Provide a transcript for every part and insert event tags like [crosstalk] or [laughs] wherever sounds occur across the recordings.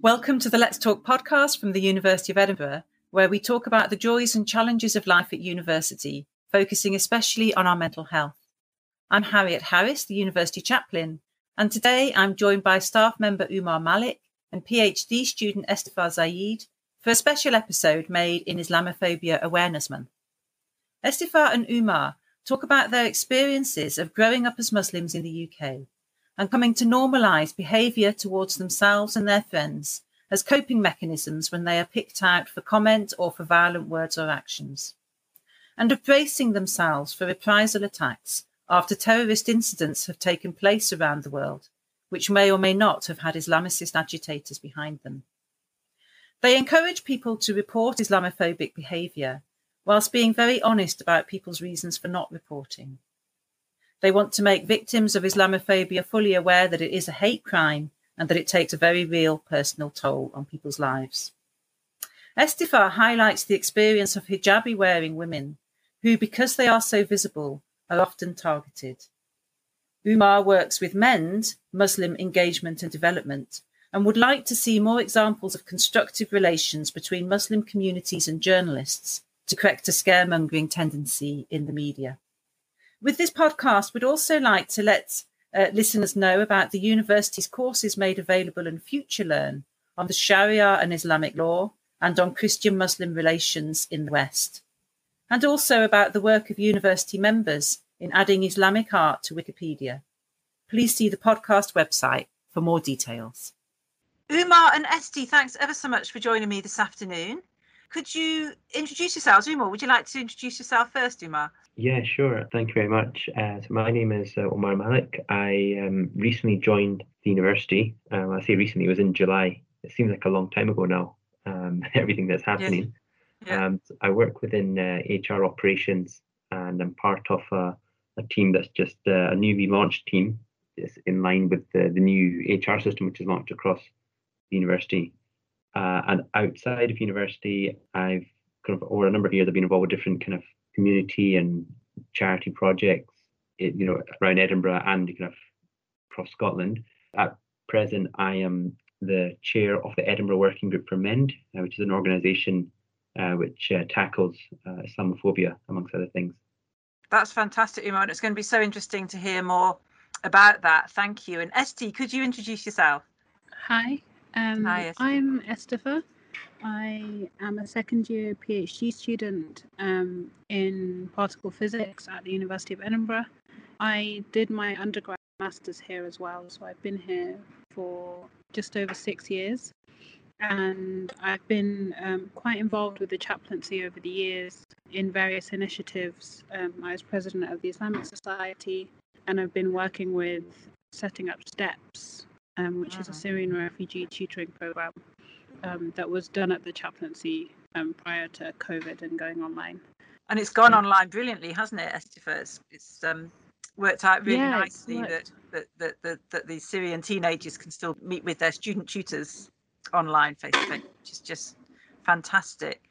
Welcome to the Let's Talk podcast from the University of Edinburgh, where we talk about the joys and challenges of life at university, focusing especially on our mental health. I'm Harriet Harris, the University Chaplain, and today I'm joined by staff member Umar Malik and PhD student Estefar Zaid for a special episode made in Islamophobia Awareness Month. Estefar and Umar talk about their experiences of growing up as Muslims in the UK and coming to normalise behaviour towards themselves and their friends as coping mechanisms when they are picked out for comment or for violent words or actions, and of bracing themselves for reprisal attacks after terrorist incidents have taken place around the world, which may or may not have had Islamicist agitators behind them. They encourage people to report Islamophobic behaviour, whilst being very honest about people's reasons for not reporting. They want to make victims of Islamophobia fully aware that it is a hate crime and that it takes a very real personal toll on people's lives. Estifar highlights the experience of hijabi wearing women who, because they are so visible, are often targeted. Umar works with MEND, Muslim Engagement and Development, and would like to see more examples of constructive relations between Muslim communities and journalists to correct a scaremongering tendency in the media. With this podcast, we'd also like to let uh, listeners know about the university's courses made available in FutureLearn on the Sharia and Islamic law and on Christian Muslim relations in the West, and also about the work of university members in adding Islamic art to Wikipedia. Please see the podcast website for more details. Umar and Esti, thanks ever so much for joining me this afternoon. Could you introduce yourselves? Umar, would you like to introduce yourself first, Umar? Yeah, sure. Thank you very much. Uh, so my name is uh, Umar Malik. I um, recently joined the university. Um, I say recently, it was in July. It seems like a long time ago now, um, [laughs] everything that's happening. Yes. Yeah. Um, I work within uh, HR operations and I'm part of a, a team that's just uh, a newly launched team. It's in line with the, the new HR system, which is launched across the university. Uh, and outside of university, I've kind of over a number of years, I've been involved with different kind of community and charity projects, you know, around Edinburgh and kind of across Scotland. At present, I am the chair of the Edinburgh Working Group for MEND, uh, which is an organisation uh, which uh, tackles uh, Islamophobia, amongst other things. That's fantastic, Umar. It's going to be so interesting to hear more about that. Thank you. And Esti, could you introduce yourself? Hi, um, Hi, I'm Estefar. I am a second year PhD student um, in particle physics at the University of Edinburgh. I did my undergrad master's here as well, so I've been here for just over six years. And I've been um, quite involved with the chaplaincy over the years in various initiatives. Um, I was president of the Islamic Society, and I've been working with setting up STEPS, um, which is a mm-hmm. Syrian refugee tutoring program um, that was done at the chaplaincy um, prior to COVID and going online. And it's gone online brilliantly, hasn't it, Estefar? It's, it's um, worked out really yeah, nicely that, that, that, that, that the Syrian teenagers can still meet with their student tutors online face to face, which is just fantastic.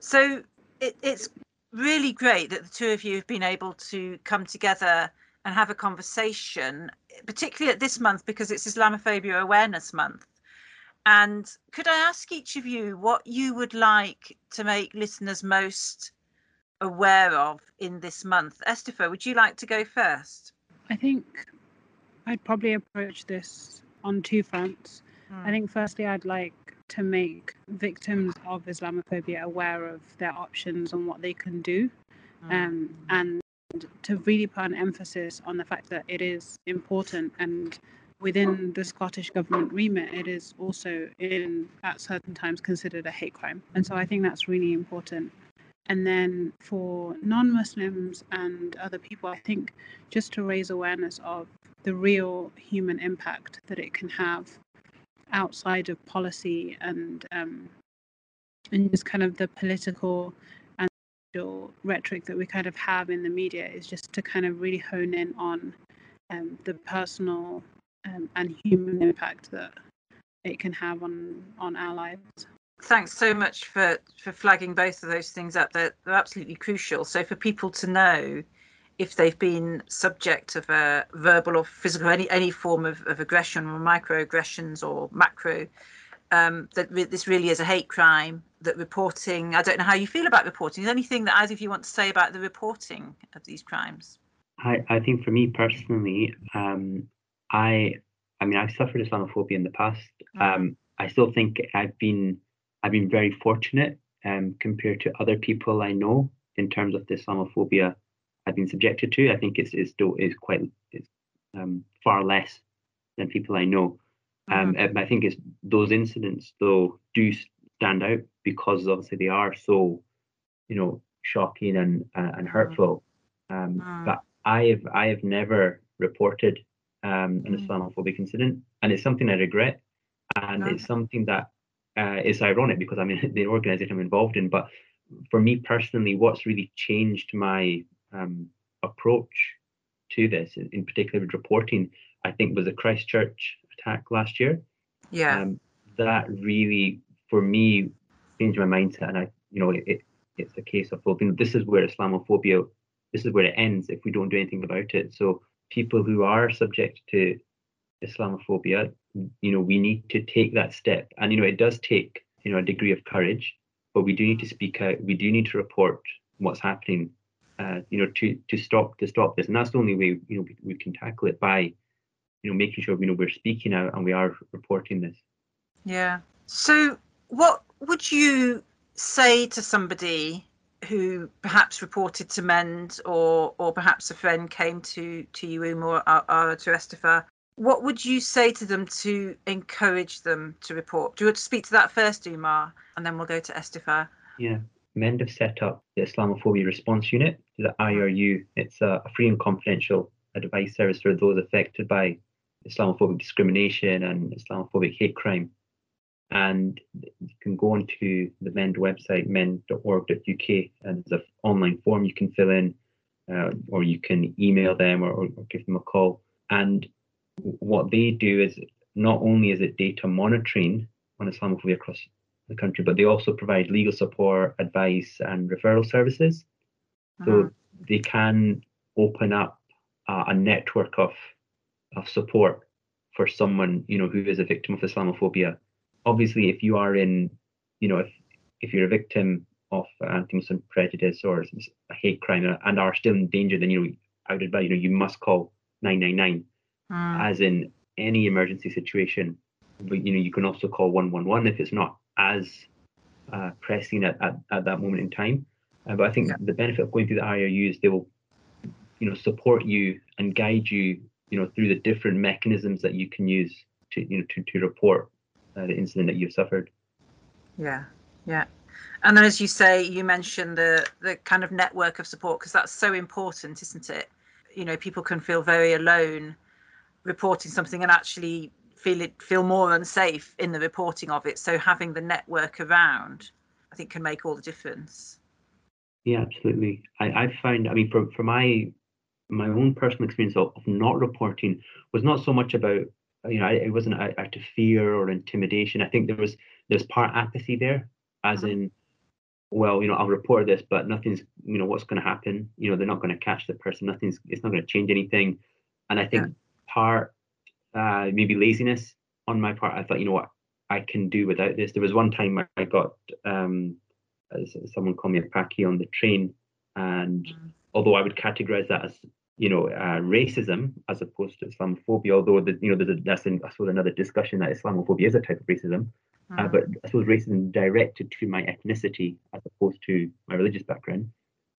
So it, it's really great that the two of you have been able to come together and have a conversation, particularly at this month because it's Islamophobia Awareness Month. And could I ask each of you what you would like to make listeners most aware of in this month? Estefar, would you like to go first? I think I'd probably approach this on two fronts. Mm. I think, firstly, I'd like to make victims of Islamophobia aware of their options and what they can do. Mm. Um, and to really put an emphasis on the fact that it is important and within the Scottish government remit, it is also in at certain times considered a hate crime. And so I think that's really important. And then for non Muslims and other people, I think just to raise awareness of the real human impact that it can have outside of policy and um, and just kind of the political rhetoric that we kind of have in the media is just to kind of really hone in on um, the personal um, and human impact that it can have on on our lives. Thanks so much for for flagging both of those things up. They're, they're absolutely crucial. So for people to know if they've been subject of a verbal or physical any any form of, of aggression or microaggressions or macro um, that re- this really is a hate crime that reporting i don't know how you feel about reporting. Is there anything that either of you want to say about the reporting of these crimes? I, I think for me personally um, i i mean i've suffered islamophobia in the past. Mm-hmm. um, i still think i've been i've been very fortunate um, compared to other people i know in terms of the islamophobia i've been subjected to. I think it's, it's still is quite it's um, far less than people i know um, mm-hmm. I think it's those incidents though do stand out because obviously they are so, you know, shocking and uh, and mm-hmm. hurtful. Um, mm. But I have I have never reported um, an mm. Islamophobic incident, and it's something I regret, and it's something that uh, is ironic because I mean [laughs] the organisation I'm involved in. But for me personally, what's really changed my um, approach to this, in, in particular with reporting, I think was the Christchurch attack last year. Yeah. Um, that really, for me, changed my mindset. And I, you know, it, it's a case of, well, this is where Islamophobia, this is where it ends if we don't do anything about it. So people who are subject to Islamophobia, you know, we need to take that step. And, you know, it does take, you know, a degree of courage, but we do need to speak out. We do need to report what's happening, uh, you know, to, to stop, to stop this. And that's the only way, you know, we, we can tackle it by you know making sure you know we're speaking out and we are reporting this. Yeah. So what would you say to somebody who perhaps reported to mend or or perhaps a friend came to to you or, or to Estifa what would you say to them to encourage them to report? Do you want to speak to that first Umar and then we'll go to Estifa yeah. Mend have set up the Islamophobia Response Unit, the IRU. It's a free and confidential advice service for those affected by Islamophobic discrimination and Islamophobic hate crime. And you can go onto the MEND website, mend.org.uk, and there's an online form you can fill in, uh, or you can email them or, or, give them a call. And what they do is not only is it data monitoring on Islamophobia across the country, but they also provide legal support, advice, and referral services. So uh-huh. they can open up uh, a network of of support for someone you know who is a victim of Islamophobia. Obviously, if you are in, you know, if if you're a victim of anti-Muslim prejudice or a hate crime and are still in danger, then you know I would advise you know you must call 999, mm. as in any emergency situation. But you know you can also call 111 if it's not as uh, pressing at, at, at that moment in time. Uh, but I think yeah. the benefit of going through the IRU is they will, you know, support you and guide you you know through the different mechanisms that you can use to you know to, to report uh, the incident that you've suffered. Yeah yeah. And then as you say you mentioned the the kind of network of support because that's so important isn't it? You know people can feel very alone reporting something and actually feel it feel more unsafe in the reporting of it. So having the network around i think can make all the difference. Yeah absolutely. I i find i mean for for my my own personal experience of, of not reporting was not so much about you know it wasn't out, of fear or intimidation. I think there was there's part apathy there as uh-huh. in well you know i'll report this but nothing's you know what's going to happen? You know they're not going to catch the person. Nothing's it's not going to change anything. And i think yeah. part uh maybe laziness on my part i thought you know what i can do without this. There was one time i got um someone called me a paki on the train and mm. although I would categorize that as you know uh, racism as opposed to Islamophobia, although the, you know there's a, that's in, I suppose another discussion that Islamophobia is a type of racism, mm. uh, but I suppose racism directed to my ethnicity as opposed to my religious background.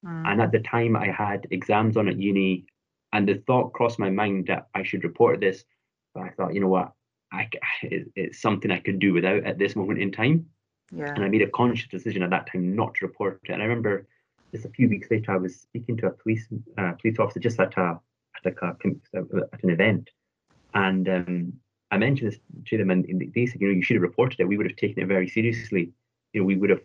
Mm. And at the time, I had exams on at uni, and the thought crossed my mind that I should report this, but I thought, you know what, I, it, it's something I could do without at this moment in time. Yeah. And I made a conscious decision at that time not to report it. And I remember just a few weeks later, I was speaking to a police uh, police officer just at a at a at an event, and um, I mentioned this to them, and they said, you know, you should have reported it. We would have taken it very seriously. You know, we would have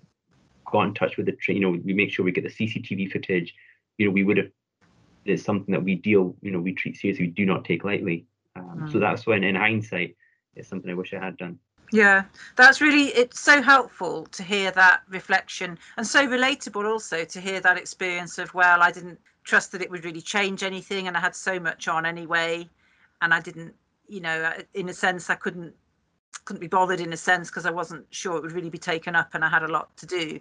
got in touch with the train. You know, we make sure we get the CCTV footage. You know, we would have. It's something that we deal. You know, we treat seriously. We do not take lightly. Um, mm. So that's when, in hindsight, it's something I wish I had done. Yeah, that's really it's so helpful to hear that reflection and so relatable also to hear that experience of well, I didn't trust that it would really change anything and I had so much on anyway and I didn't, you know, uh, in a sense I couldn't couldn't be bothered in a sense because I wasn't sure it would really be taken up and I had a lot to do.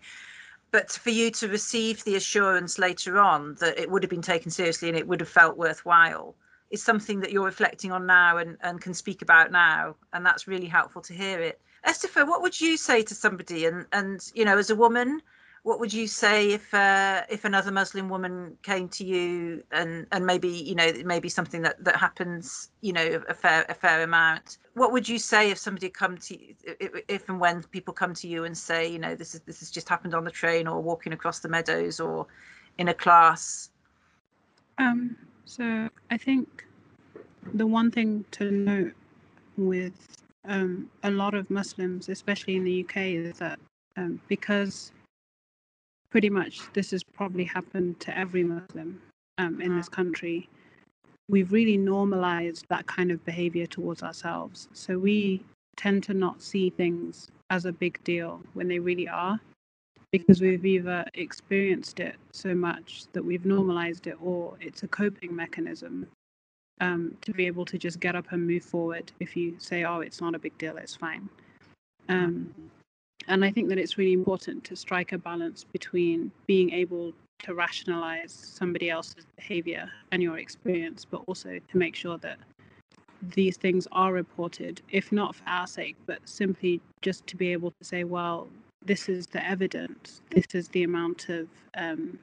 But for you to receive the assurance later on that it would have been taken seriously and it would have felt worthwhile is something that you're reflecting on now and, and can speak about now. And that's really helpful to hear it. Estefa, what would you say to somebody? And, and you know, as a woman, what would you say if uh, if another Muslim woman came to you and and maybe you know maybe something that that happens you know a fair a fair amount what would you say if somebody come to you if, if and when people come to you and say you know this is this has just happened on the train or walking across the meadows or in a class um so I think the one thing to note with um, a lot of Muslims, especially in the UK, is that um, because pretty much this has probably happened to every Muslim um, in this country, we've really normalized that kind of behavior towards ourselves. So we tend to not see things as a big deal when they really are because we've either experienced it so much that we've normalized it or it's a coping mechanism um, to be able to just get up and move forward. If you say oh it's not a big deal it's fine. Um, and i think that it's really important to strike a balance between being able to rationalize somebody else's behavior and your experience but also to make sure that these things are reported if not for our sake but simply just to be able to say well this is the evidence, this is the amount of um,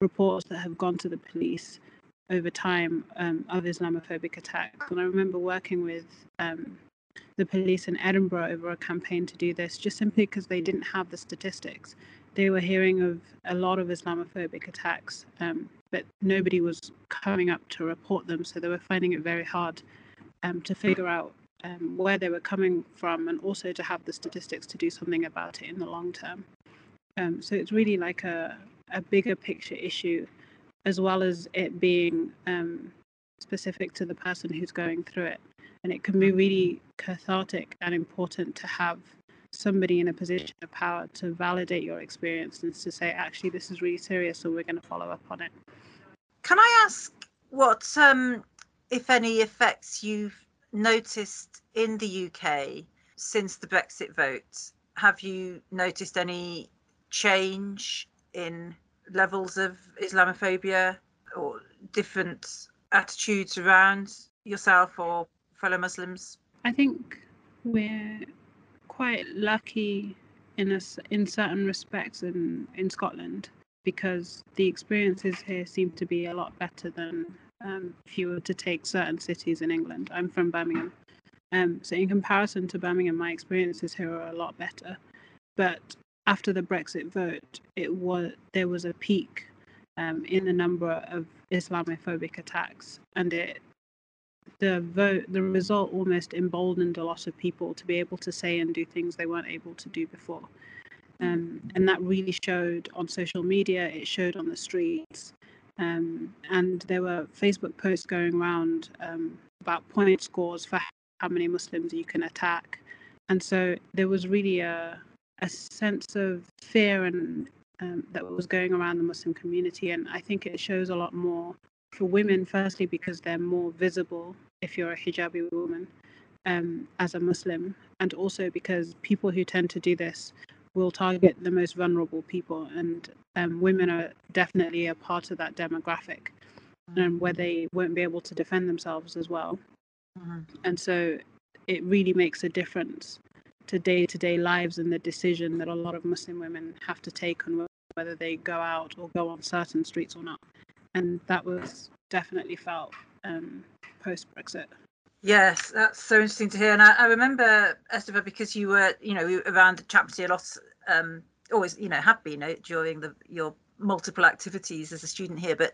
reports that have gone to the police over time um, of Islamophobic attacks. And I remember working with um, the police in Edinburgh over a campaign to do this, just simply because they didn't have the statistics. They were hearing of a lot of Islamophobic attacks, um, but nobody was coming up to report them, so they were finding it very hard um, to figure out um, where they were coming from and also to have the statistics to do something about it in the long term. Um, so it's really like a, a bigger picture issue as well as it being um, specific to the person who's going through it. And it can be really cathartic and important to have somebody in a position of power to validate your experience and to say, actually, this is really serious, so we're going to follow up on it. Can I ask what, um, if any, effects you've noticed in the UK since the Brexit vote? Have you noticed any change in levels of Islamophobia or different attitudes around yourself or fellow Muslims? I think we're quite lucky in a, in certain respects in, in Scotland because the experiences here seem to be a lot better than um, if you were to take certain cities in England. I'm from Birmingham. Um, so, in comparison to Birmingham, my experiences here are a lot better. But after the Brexit vote, it was there was a peak um, in the number of Islamophobic attacks, and it the vote the result almost emboldened a lot of people to be able to say and do things they weren't able to do before. Um, and that really showed on social media. It showed on the streets. Um, and there were Facebook posts going around um, about point scores for how many Muslims you can attack. And so there was really a, a sense of fear and um, that was going around the Muslim community. And I think it shows a lot more for women, firstly, because they're more visible if you're a hijabi woman um, as a Muslim, and also because people who tend to do this will target the most vulnerable people. And um, women are definitely a part of that demographic and where they won't be able to defend themselves as well. Mm-hmm. And so it really makes a difference to day to day lives and the decision that a lot of Muslim women have to take on whether they go out or go on certain streets or not. And that was definitely felt um, post Brexit. Yes, that's so interesting to hear. And I, I remember, Estefa, because you were, you know, around Chaplaincy a lot um, always, you know, have been uh, during the your multiple activities as a student here. But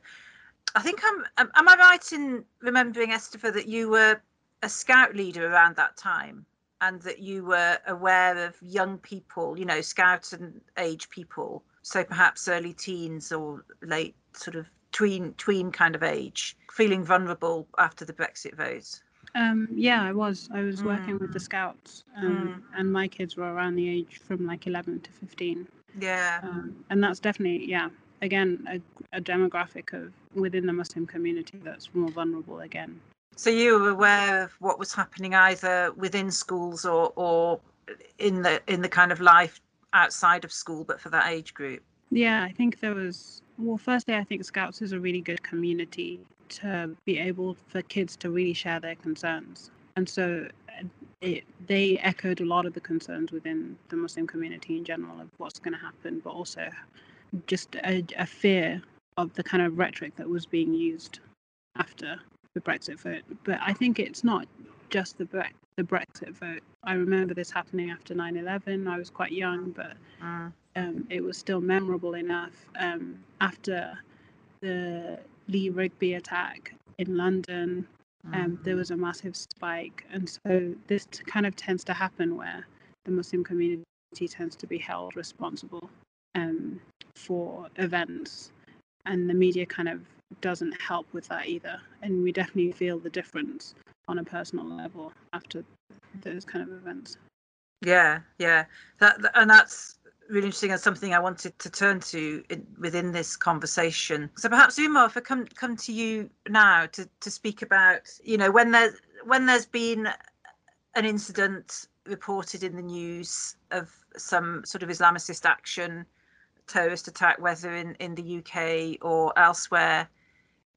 I think I'm, am, am I right in remembering, Estefa, that you were a scout leader around that time? and that you were aware of young people, you know, scout and age people, so perhaps early teens or late sort of tween tween kind of age, feeling vulnerable after the Brexit vote. Um, yeah, I was. I was working with the Mm. Scouts, um, and my kids were around the age from like 11 to 15. Yeah. Um, and that's definitely, yeah, again, a, a demographic of within the Muslim community that's more vulnerable again. So you were aware of what was happening either within schools or or in the in the kind of life outside of school, but for that age group. Yeah, I think there was. Well, firstly, I think Scouts is a really good community to be able for kids to really share their concerns, and so uh, it, they echoed a lot of the concerns within the Muslim community in general of what's going to happen, but also just a, a fear of the kind of rhetoric that was being used after the Brexit vote. But I think it's not just the Bre- the Brexit vote. I remember this happening after 9/11. I was quite young, but Mm. um, it was still memorable enough um, after the Lee Rigby attack in London. Um, there was a massive spike, and so this t- kind of tends to happen where the Muslim community tends to be held responsible um, for events, and the media kind of doesn't help with that either. And we definitely feel the difference on a personal level after those kind of events. Yeah, yeah. That th- and that's really interesting and something I wanted to turn to in, within this conversation. So perhaps Umar, if I come come to you now to to speak about, you know, when there's when there's been an incident reported in the news of some sort of Islamicist action, terrorist attack, whether in in the UK or elsewhere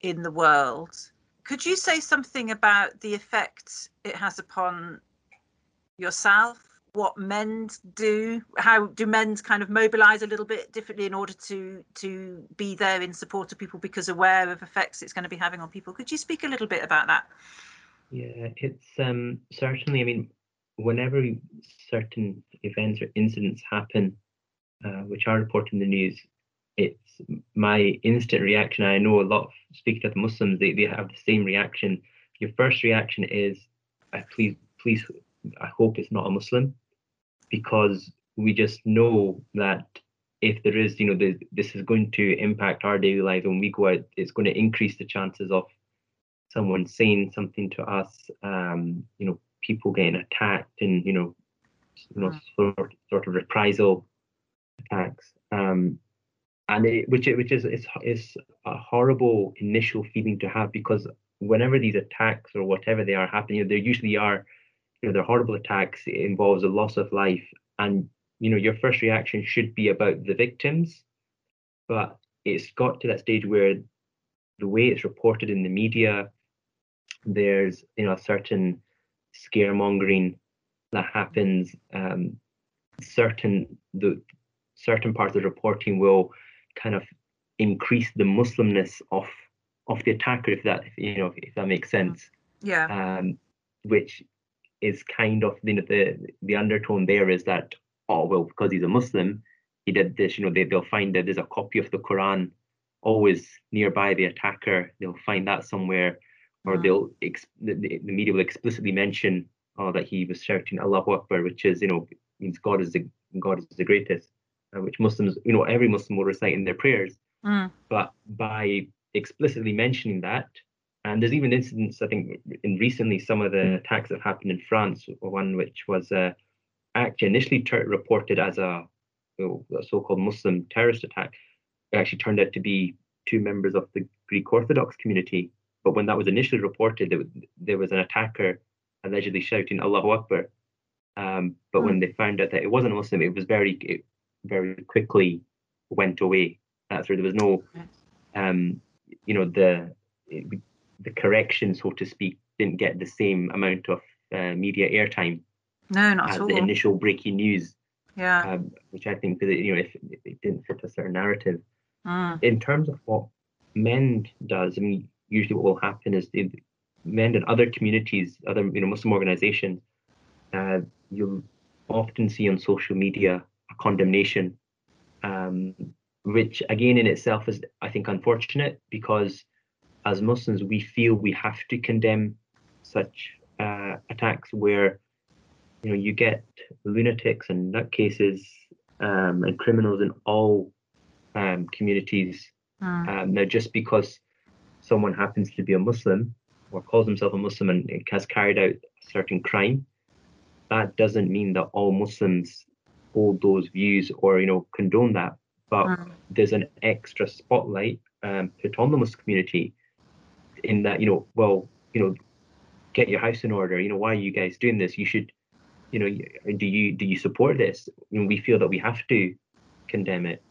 in the world. Could you say something about the effect it has upon yourself? What MEND do? How do MEND kind of mobilise a little bit differently in order to to be there in support of people because aware of effects it's going to be having on people? Could you speak a little bit about that? Yeah, it's um certainly. I mean, whenever certain events or incidents happen, uh, which are reported in the news, it's my instant reaction. I know a lot of speaking to the Muslims, they, they have the same reaction. Your first reaction is, uh, please, please, I hope it's not a Muslim, because we just know that if there is, you know, the, this is going to impact our daily lives when we go out. It's going to increase the chances of someone saying something to us. Um, you know, people getting attacked and you know, you know, sort sort of reprisal attacks. Um, and it, which which is is is a horrible initial feeling to have because whenever these attacks or whatever they are happening, you know, there usually are, you know, they're horrible attacks. It involves a loss of life, and you know, your first reaction should be about the victims, but it's got to that stage where the way it's reported in the media, there's you know a certain scaremongering that happens. Um, certain the certain parts of the reporting will kind of increase the Muslimness of of the attacker, if that if, you know if that makes sense. Yeah. Um, which is kind of you know the the undertone there is that oh well because he's a Muslim he did this you know they they'll find that there's a copy of the Quran always nearby the attacker they'll find that somewhere or Mm. they'll ex- the, the the media will explicitly mention oh that he was shouting Allahu Akbar which is you know means God is the God is the greatest uh, which Muslims you know every Muslim will recite in their prayers Mm. but by explicitly mentioning that, and there's even incidents, I think, in recently some of the attacks that happened in France, one which was uh, actually initially ter- reported as a, a so-called Muslim terrorist attack, it actually turned out to be two members of the Greek Orthodox community. But when that was initially reported, there was, there was an attacker allegedly shouting Allahu Akbar. Um, but when they found out that it wasn't a Muslim, it was very, it very quickly went away. That's where there was no um, you know the the correction, so to speak, didn't get the same amount of uh, media airtime No, not as at all. the initial breaking news, yeah. um, which I think that you know if if it didn't fit a certain narrative. Mm. In terms of what MEND does, I mean, usually what will happen is the MEND and other communities, other you know Muslim organizations, uh, you'll often see on social media a condemnation, um, which again in itself is I think unfortunate because as Muslims we feel we have to condemn such uh, attacks where you know you get lunatics and nutcases um, and criminals in all um, communities Mm. um, now, just because someone happens to be a Muslim or calls himself a Muslim and has carried out a certain crime, that doesn't mean that all Muslims hold those views or you know condone that. But mm. there's an extra spotlight um, put on the Muslim community in that you know, well, you know, get your house in order. You know, why are you guys doing this? You should, you know, do you do you support this? You know, we feel that we have to condemn it.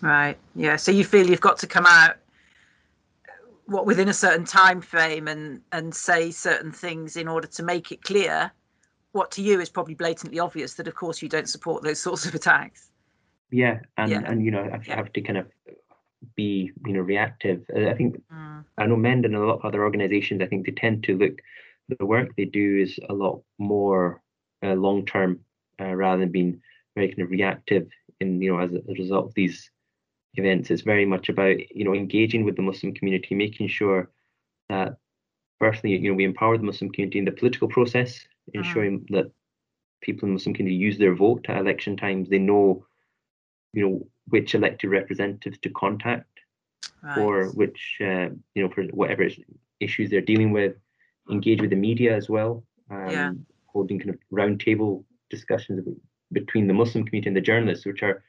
Right. Yeah. So you feel you've got to come out what within a certain time frame and and say certain things in order to make it clear what to you is probably blatantly obvious that of course you don't support those [laughs] sorts of attacks yeah and yeah. and you know i have to kind of be you know reactive uh, i think mm. i know mend and a lot of other organizations i think they tend to look the work they do is a lot more uh, long term uh, rather than being very kind of reactive in you know as a, result of these events it's very much about you know engaging with the muslim community making sure that firstly you know we empower the muslim community in the political process uh-huh. ensuring that people in the muslim community use their vote at election times they know you know which elected representatives to contact right. or which uh, you know for whatever issues they're dealing with engage with the media as well um, yeah. holding kind of roundtable discussions between the muslim community and the journalists which are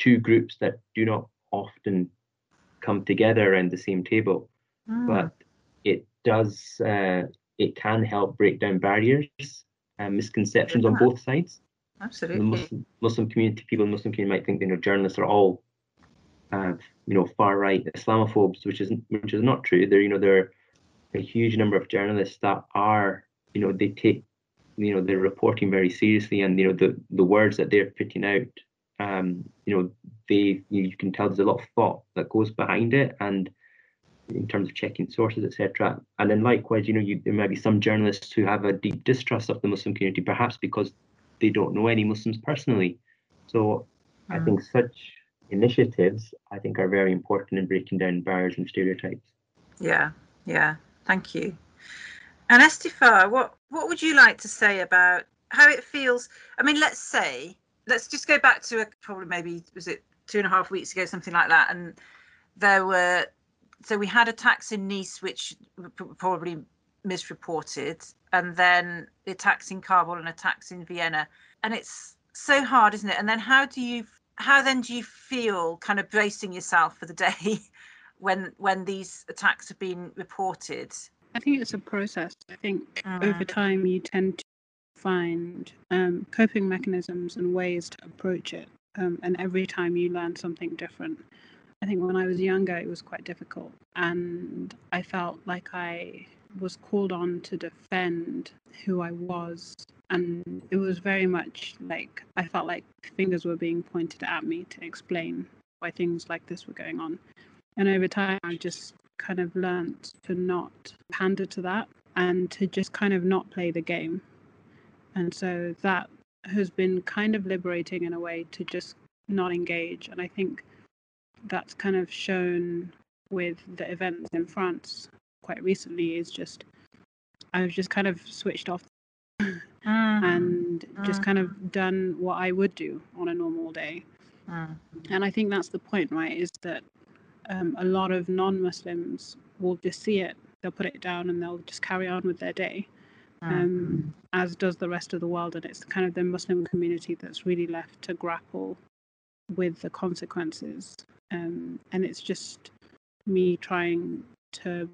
two groups that do not often come together around the same table, mm. but it does uh, it can help break down barriers and misconceptions yeah. on both sides. Absolutely. The Muslim, Muslim community, people in the Muslim community might think you know journalists are all uh, you know far right Islamophobes, which is which is not true. There you know there are a huge number of journalists that are you know they take you know they're reporting very seriously and you know the the words that they're putting out um, you know, they you can tell there's a lot of thought that goes behind it, and in terms of checking sources, etc. And then likewise, you know, you, there might be some journalists who have a deep distrust of the Muslim community, perhaps because they don't know any Muslims personally. So I mm. think such initiatives, I think, are very important in breaking down barriers and stereotypes. Yeah, yeah. Thank you. And Estifa, what what would you like to say about how it feels? I mean, let's say let's just go back to a, probably maybe was it two and a half weeks ago, something like that, and there were so we had attacks in Nice, which probably misreported, and then the attacks in Kabul and attacks in Vienna, and it's so hard, isn't it? And then how do you how then do you feel kind of bracing yourself for the day [laughs] when when these attacks have been reported? I think it's a process. I think mm. over time you tend to find um, coping mechanisms and ways to approach it. Um, and every time you learn something different. I think when I was younger, it was quite difficult. And I felt like I was called on to defend who I was. And it was very much like I felt like fingers were being pointed at me to explain why things like this were going on. And over time, I just kind of learned to not pander to that and to just kind of not play the game and so that has been kind of liberating in a way to just not engage. And I think that's kind of shown with the events in France quite recently is just I've just kind of switched off mm. and mm. just kind of done what I would do on a normal day. Mm. And I think that's the point, right? Is that um, a lot of non Muslims will just see it, they'll put it down, and they'll just carry on with their day um, as does the rest of the world. And it's kind of the Muslim community that's really left to grapple with the consequences. Um, and it's just me trying to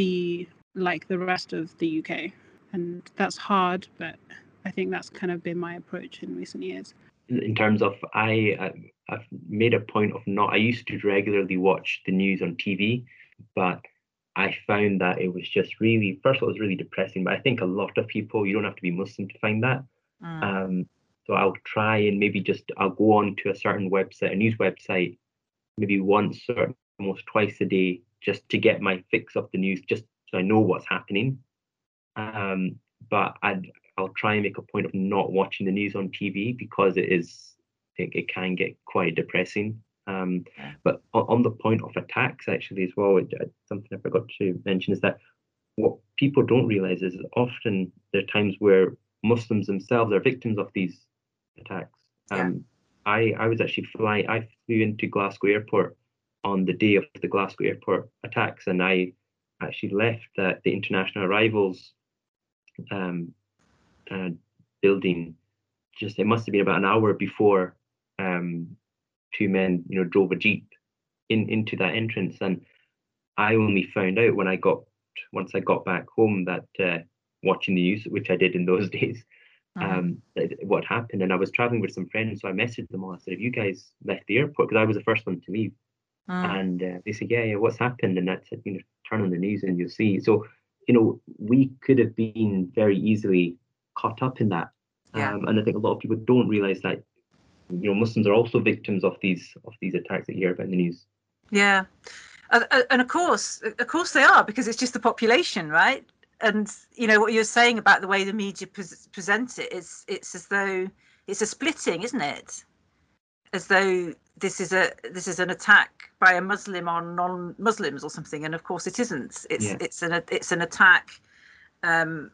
be like the rest of the UK. And that's hard, but I think that's kind of been my approach in recent years. In terms of, I, I've made a point of not, I used to regularly watch the news on TV, but I found that it was just really, first of all, it was really depressing. But I think a lot of people, you don't have to be Muslim to find that. Mm. Um, so I'll try and maybe just I'll go on to a certain website, a news website, maybe once or almost twice a day, just to get my fix of the news, just so I know what's happening. Um, but I'd I'll try and make a point of not watching the news on TV because it is it, it can get quite depressing. Um, but on the point of attacks, actually, as well, it, something I forgot to mention is that what people don't realize is often there are times where Muslims themselves are victims of these attacks. Um, yeah. I, I was actually flying, I flew into Glasgow Airport on the day of the Glasgow Airport attacks, and I actually left the, the international arrivals um, uh, building. Just it must have been about an hour before um, two men, you know, drove a jeep in into that entrance, and I only found out when I got once I got back home that uh, watching the news, which I did in those [laughs] days, uh-huh. um, what happened. And I was traveling with some friends, so I messaged them all. I said, "Have you guys left the airport?" Because I was the first one to leave. Uh-huh. And uh, they said, "Yeah, yeah. What's happened?" And said, "You know, turn on the news and you'll see." So, you know, we could have been very easily caught up in that. Yeah. Um, and I think a lot of people don't realize that you know Muslims are also victims of these of these attacks that you hear about in the news. Yeah, uh, and of course, of course they are because it's just the population, right? And you know what you're saying about the way the media pre- present it is it's as though it's a splitting, isn't it? As though this is a this is an attack by a Muslim on non-Muslims or something, and of course it isn't. It's yeah. it's an it's an attack um,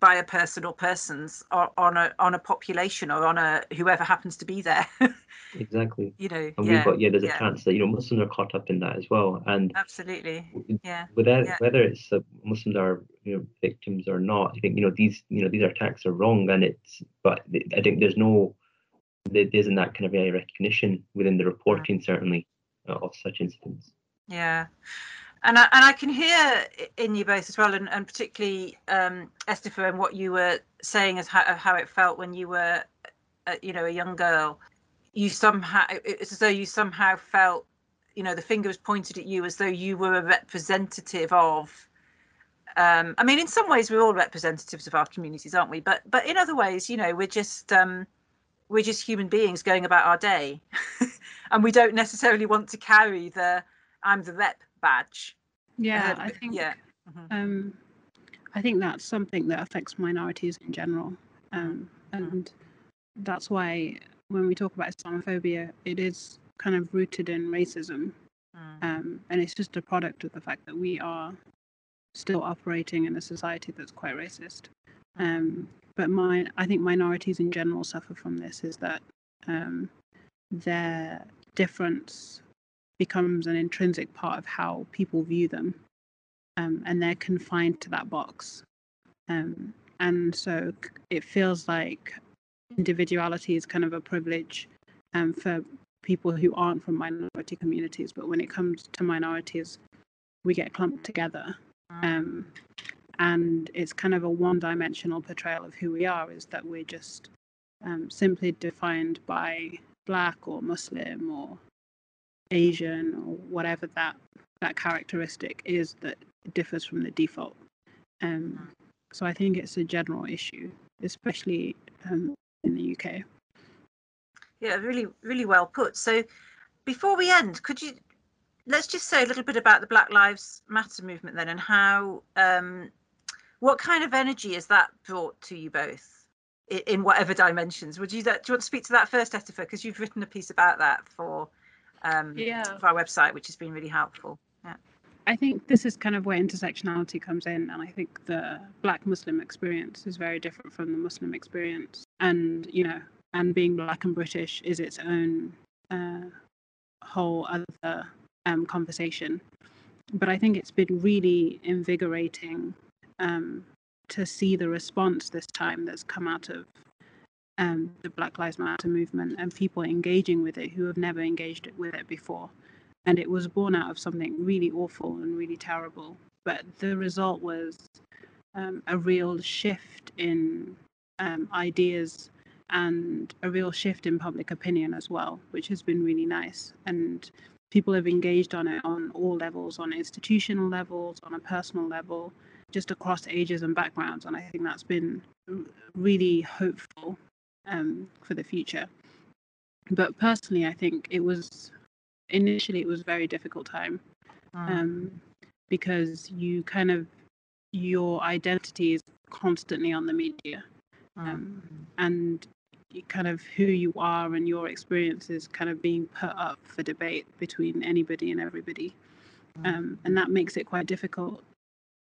by a person or persons or on a on a population or on a whoever happens to be there. [laughs] exactly. You know, and yeah, we've got yeah. There's a yeah. chance that you know Muslims are caught up in that as well, and absolutely, yeah. Whether yeah. whether it's uh, Muslims are you know victims or not, I think you know these you know these attacks are wrong, and it's but I think there's no there isn't that kind of a recognition within the reporting certainly uh, of such incidents. Yeah and I, and I can hear in you both as well, and, and particularly um, Estefa, and what you were saying as how, how it felt when you were, uh, you know, a young girl. You somehow, it's as though you somehow felt, you know, the finger was pointed at you as though you were a representative of. Um, I mean, in some ways, we're all representatives of our communities, aren't we? But but in other ways, you know, we're just um, we're just human beings going about our day, [laughs] and we don't necessarily want to carry the I'm the rep badge. Yeah, I think. Yeah. Mm-hmm. Um, I think that's something that affects minorities in general, um, mm-hmm. and that's why when we talk about Islamophobia, it is kind of rooted in racism, mm. um, and it's just a product of the fact that we are still operating in a society that's quite racist. Mm. Um, but my, I think minorities in general suffer from this. Is that um, their difference becomes an intrinsic part of how people view them, um, and they're confined to that box. Um, and so it feels like individuality is kind of a privilege um, for people who aren't from minority communities. But when it comes to minorities, we get clumped together. Um, and it's kind of a one dimensional portrayal of who we are is that we're just um, simply defined by black or Muslim or Asian or whatever that that characteristic is that differs from the default. Um, so I think it's a general issue, especially um, in the UK. Yeah, really, really well put. So before we end, could you let's just say a little bit about the Black Lives Matter movement then, and how um, what kind of energy has that brought to you both in, in whatever dimensions? Would you do you want to speak to that first, Estefa? Because you've written a piece about that for um, yeah. for our website, which has been really helpful. Yeah. I think this is kind of where intersectionality comes in, and I think the Black Muslim experience is very different from the Muslim experience, and you know, and being Black and British is its own uh, whole other um, conversation. But I think it's been really invigorating um, to see the response this time that's come out of um, the Black Lives Matter movement and people engaging with it who have never engaged with it before. And it was born out of something really awful and really terrible. But the result was um, a real shift in um, ideas and a real shift in public opinion as well, which has been really nice. And people have engaged on it on all levels, on institutional levels, on a personal level, just across ages and backgrounds. And I think that's been really hopeful um, for the future. But personally, I think it was initially it was a very difficult time mm. um, because you kind of your identity is constantly on the media mm. um, and kind of who you are and your experiences kind of being put up for debate between anybody and everybody mm. um, and that makes it quite difficult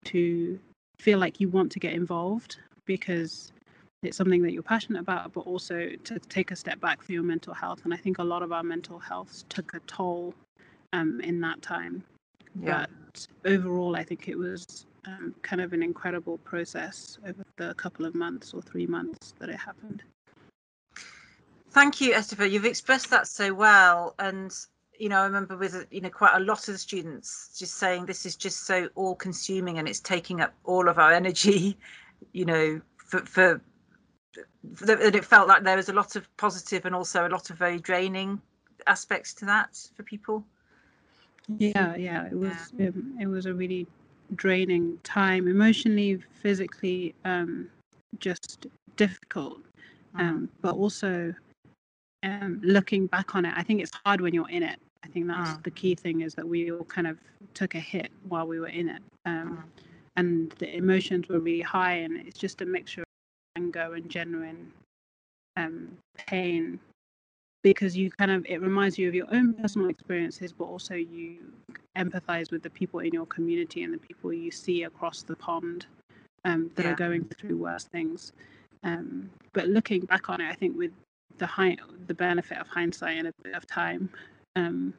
to feel like you want to get involved because it's something that you're passionate about, but also to take a step back for your mental health. And I think a lot of our mental health took a toll um, in that time. Yeah. But overall, I think it was um, kind of an incredible process over the couple of months or three months that it happened. Thank you, Estefa. You've expressed that so well, and you know, I remember with you know quite a lot of the students just saying this is just so all-consuming and it's taking up all of our energy. [laughs] You know, for, for and it felt like there was a lot of positive and also a lot of very draining aspects to that for people. Yeah, yeah, it was yeah. It, it was a really draining time emotionally, physically, um, just difficult. Um, mm. but also um, looking back on it, I think it's hard when you're in it. I think that's mm. the key thing is that we all kind of took a hit while we were in it. Um, mm. And the emotions were really high, and it's just a mixture of anger and genuine um, pain because you kind of it reminds you of your own personal experiences but also you empathize with the people in your community and the people you see across the pond um, that yeah. are going through worse things um, but looking back on it i think with the high the benefit of hindsight and a bit of time um,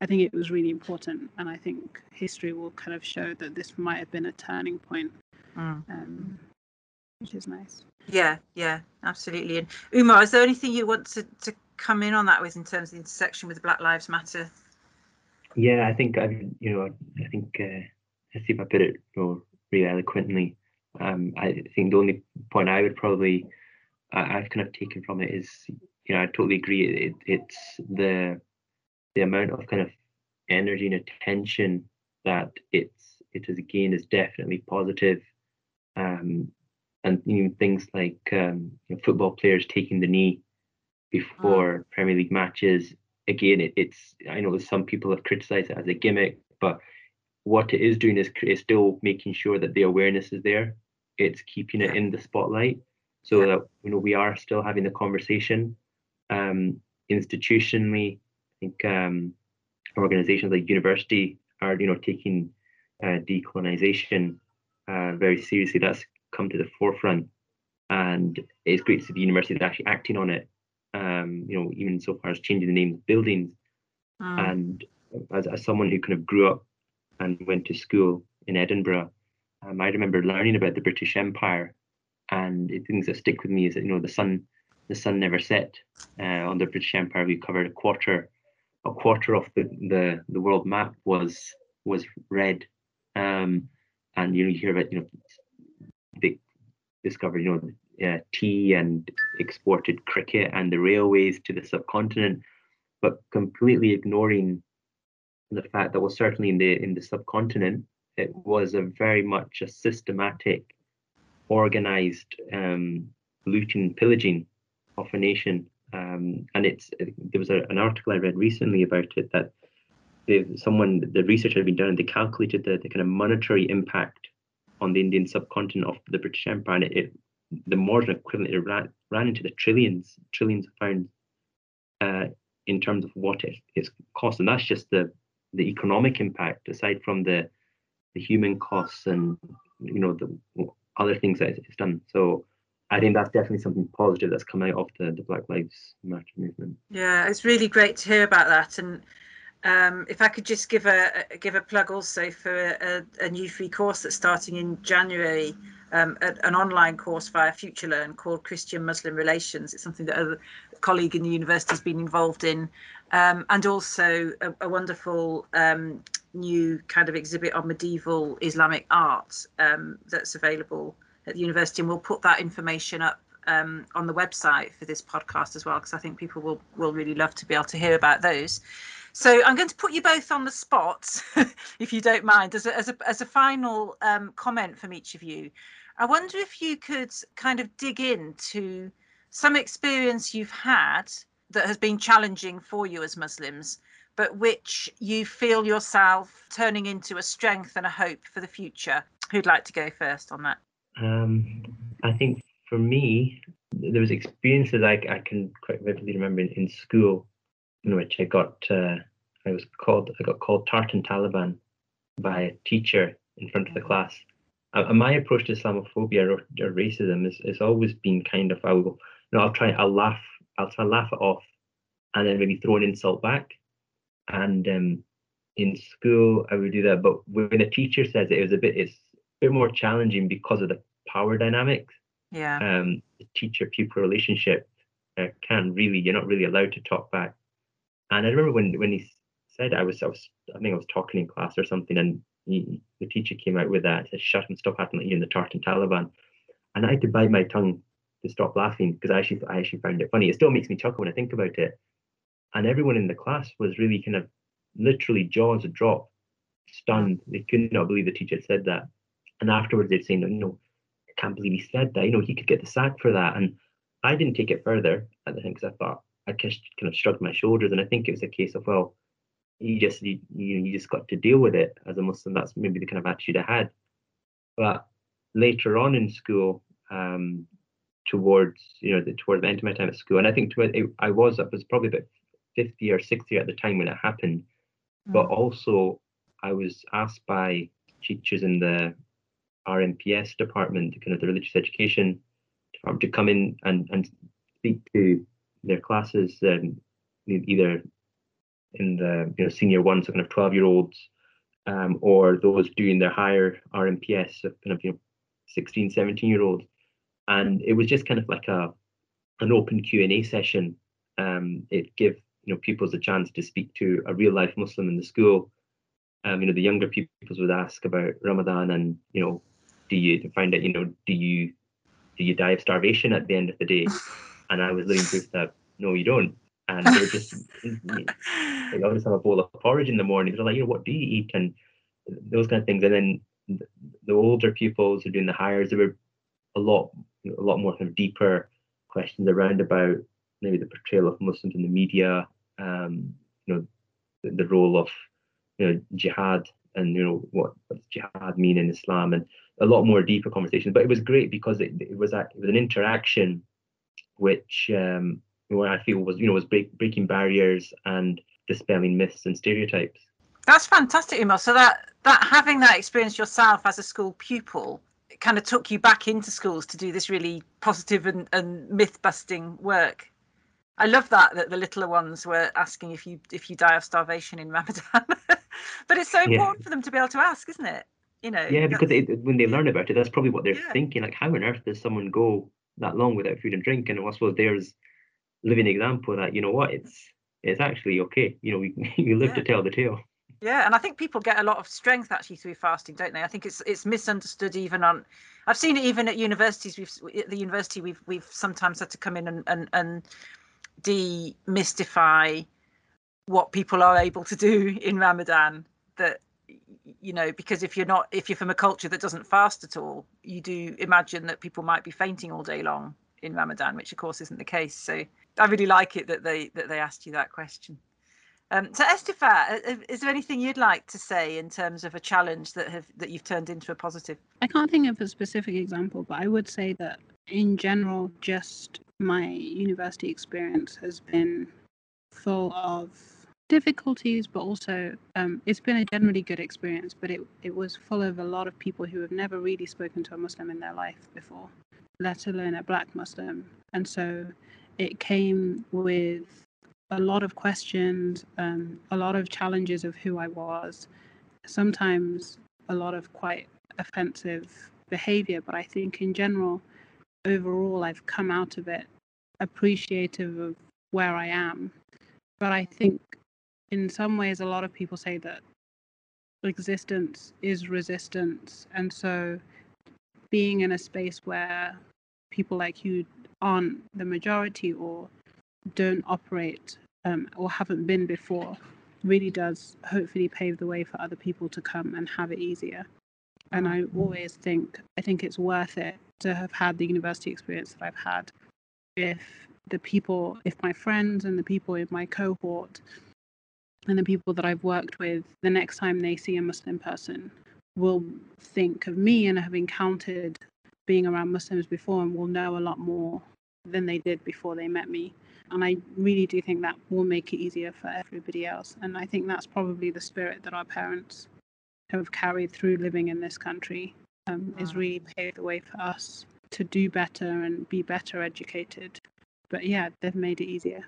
i think it was really important and i think history will kind of show that this might have been a turning point mm. Um, which is nice yeah yeah absolutely and umar is there anything you want to, to come in on that with in terms of the intersection with Black Lives Matter? Yeah, I think I, you know, I think uh, let's see if I put it you know, really eloquently. Um, I think the only point I would probably I've kind of taken from it is, you know, I totally agree. It, it's the the amount of kind of energy and attention that it's it has gained is definitely positive. Um, and you know, things like um, you know, football players taking the knee before mm. Premier League matches. Again, it, it's I know some people have criticised it as a gimmick, but what it is doing is, is still making sure that the awareness is there. It's keeping it in the spotlight, so that you know we are still having the conversation. Um, institutionally, I think um, organisations like university are you know taking uh, decolonization uh, very seriously. That's come to the forefront, and it's great to see the university actually acting on it um, you know, even so far as changing the names of buildings. Mm. And as, as someone who kind of grew up and went to school in Edinburgh, um, I remember learning about the British Empire, and the things that stick with me is that you know the sun, the sun never set uh, British Empire. We covered a quarter, a quarter of the the, the world map was was red, um, and you know you hear about you know they discovered you know uh, tea and exported cricket and the railways to the subcontinent, but completely ignoring the fact that well certainly in the in the subcontinent it was a very much a systematic, organized um, looting pillaging of a nation. Um, and it's there was a, an article I read recently about it that someone the research had been done and they calculated the, the kind of monetary impact on the Indian subcontinent of the British Empire, and it, it the modern equivalent it ran, ran into the trillions, trillions of pounds uh, in terms of what it, it's cost, and that's just the the economic impact aside from the the human costs and you know the other things that it's done. So I think that's definitely something positive that's come out of the, the Black Lives Matter movement. Yeah, it's really great to hear about that. And um, if I could just give a, a give a plug also for a, a, new free course that's starting in January um, an online course via FutureLearn called Christian Muslim Relations. It's something that a colleague in the university has been involved in, um, and also a, a wonderful um, new kind of exhibit on medieval Islamic art um, that's available at the university. And we'll put that information up um, on the website for this podcast as well, because I think people will will really love to be able to hear about those. So I'm going to put you both on the spot, [laughs] if you don't mind, as a, as a, as a final um, comment from each of you. I wonder if you could kind of dig into some experience you've had that has been challenging for you as Muslims, but which you feel yourself turning into a strength and a hope for the future. Who'd like to go first on that? Um, I think for me, there was experiences I, I can quite vividly remember in, in school, in which I got uh, I was called I got called Tartan Taliban by a teacher in front of the mm-hmm. class uh, my approach to Islamophobia or, or racism is, is always been kind of I will, you know, I'll try, I'll laugh, I'll try laugh it off, and then maybe throw an insult back, and um, in school I would do that, but when a teacher says it, it was a bit it's a bit more challenging because of the power dynamics. Yeah. Um, the teacher pupil relationship uh, can really you're not really allowed to talk back. And I remember when when he said I was I was I think I was talking in class or something, and he, the teacher came out with that said shut and stop acting like you're in the Tartan Taliban, and I had to bite my tongue to stop laughing because I actually I actually found it funny. It still makes me chuckle when I think about it. And everyone in the class was really kind of literally jaws dropped, stunned. They could not believe the teacher had said that. And afterwards they'd say, no, you know, I can't believe he said that. You know, he could get the sack for that. And I didn't take it further at the time because I thought I just kind of shrugged my shoulders. And I think it was a case of, well, you just you, you just got to deal with it as a Muslim. That's maybe the kind of attitude I had. But later on in school, um, towards you know the towards the end of my time at school, and I think toward, I was I was probably about fifty or sixty at the time when it happened. Mm. But also, I was asked by teachers in the RMPS department, the kind of the religious education department, to come in and and speak to their classes, um, either in the you know senior ones, so kind of twelve year olds, um, or those doing their higher RMPS, so kind of you know 16, 17 year olds and it was just kind of like a an open Q and A session. Um, it gave you know pupils a chance to speak to a real life Muslim in the school. Um, you know, the younger pupils would ask about Ramadan and you know, do you find out you know do you do you die of starvation at the end of the day? [laughs] And I was living proof that no, you don't. And they just they always have a bowl of porridge in the morning. They're like, you know, what do you eat? And those kind of things. And then the older pupils who are doing the Highers, there were a lot a lot more kind of deeper questions around about maybe the portrayal of Muslims in the media, um, you know, the, the, role of you know jihad and you know what, what does jihad mean in Islam, and a lot more deeper conversations. But it was great because it, it was a, it was an interaction which um, what I feel was you know was break, breaking barriers and dispelling myths and stereotypes. That's fantastic, Umar. So that that having that experience yourself as a school pupil kind of took you back into schools to do this really positive and, and myth busting work. I love that that the littler ones were asking if you if you die of starvation in Ramadan, [laughs] but it's so important yeah. for them to be able to ask, isn't it? You know. Yeah, because they, when they learn about it, that's probably what they're yeah. thinking. Like, how on earth does someone go that long without food and drink? And I suppose there's living example that you know what it's it's actually okay. You know, we [laughs] you live yeah. to tell the tale. Yeah, and I think people get a lot of strength actually through fasting, don't they? I think it's it's misunderstood even on. I've seen it even at universities. We've at the university we've we've sometimes had to come in and and, and demystify what people are able to do [laughs] in Ramadan. That you know, because if you're not if you're from a culture that doesn't fast at all, you do imagine that people might be fainting all day long in Ramadan, which of course isn't the case. So I really like it that they that they asked you that question. Um, so, Estefa, is there anything you'd like to say in terms of a challenge that have that you've turned into a positive? I can't think of a specific example, but I would say that in general, just my university experience has been full of difficulties, but also um, it's been a generally good experience. But it it was full of a lot of people who have never really spoken to a Muslim in their life before, let alone a Black Muslim, and so it came with a lot of questions, um, a lot of challenges of who I was, sometimes a lot of quite offensive behavior. But I think in general, overall, I've come out of it appreciative of where I am. But I think in some ways, a lot of people say that existence is resistance. And so being in a space where people like you aren't the majority or don't operate um, or haven't been before really does hopefully pave the way for other people to come and have it easier. And I always think I think it's worth it to have had the university experience that I've had. If the people, if my friends and the people in my cohort and the people that I've worked with, the next time they see a Muslim person, will think of me and have encountered being around Muslims before and will know a lot more than they did before they met me. And I really do think that will make it easier for everybody else. And I think that's probably the spirit that our parents have carried through living in this country, um, is really paved the way for us to do better and be better educated. But yeah, they've made it easier.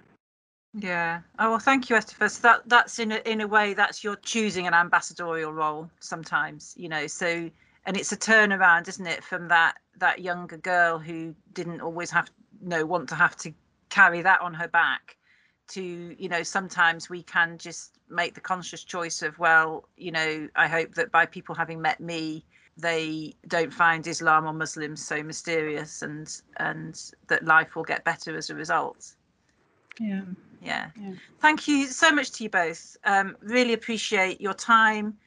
Yeah. Oh well, thank you, Esther. So that that's in a, in a way that's you're choosing an ambassadorial role sometimes, you know. So and it's a turnaround, isn't it, from that that younger girl who didn't always have you know want to have to carry that on her back to you know sometimes we can just make the conscious choice of well you know i hope that by people having met me they don't find islam or muslims so mysterious and and that life will get better as a result Yeah. yeah. Yeah. Thank you so much to you both. Um, really appreciate your time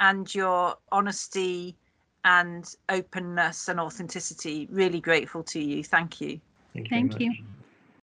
and your honesty and openness and authenticity. Really grateful to you. Thank you. Thank you. Thank you. much.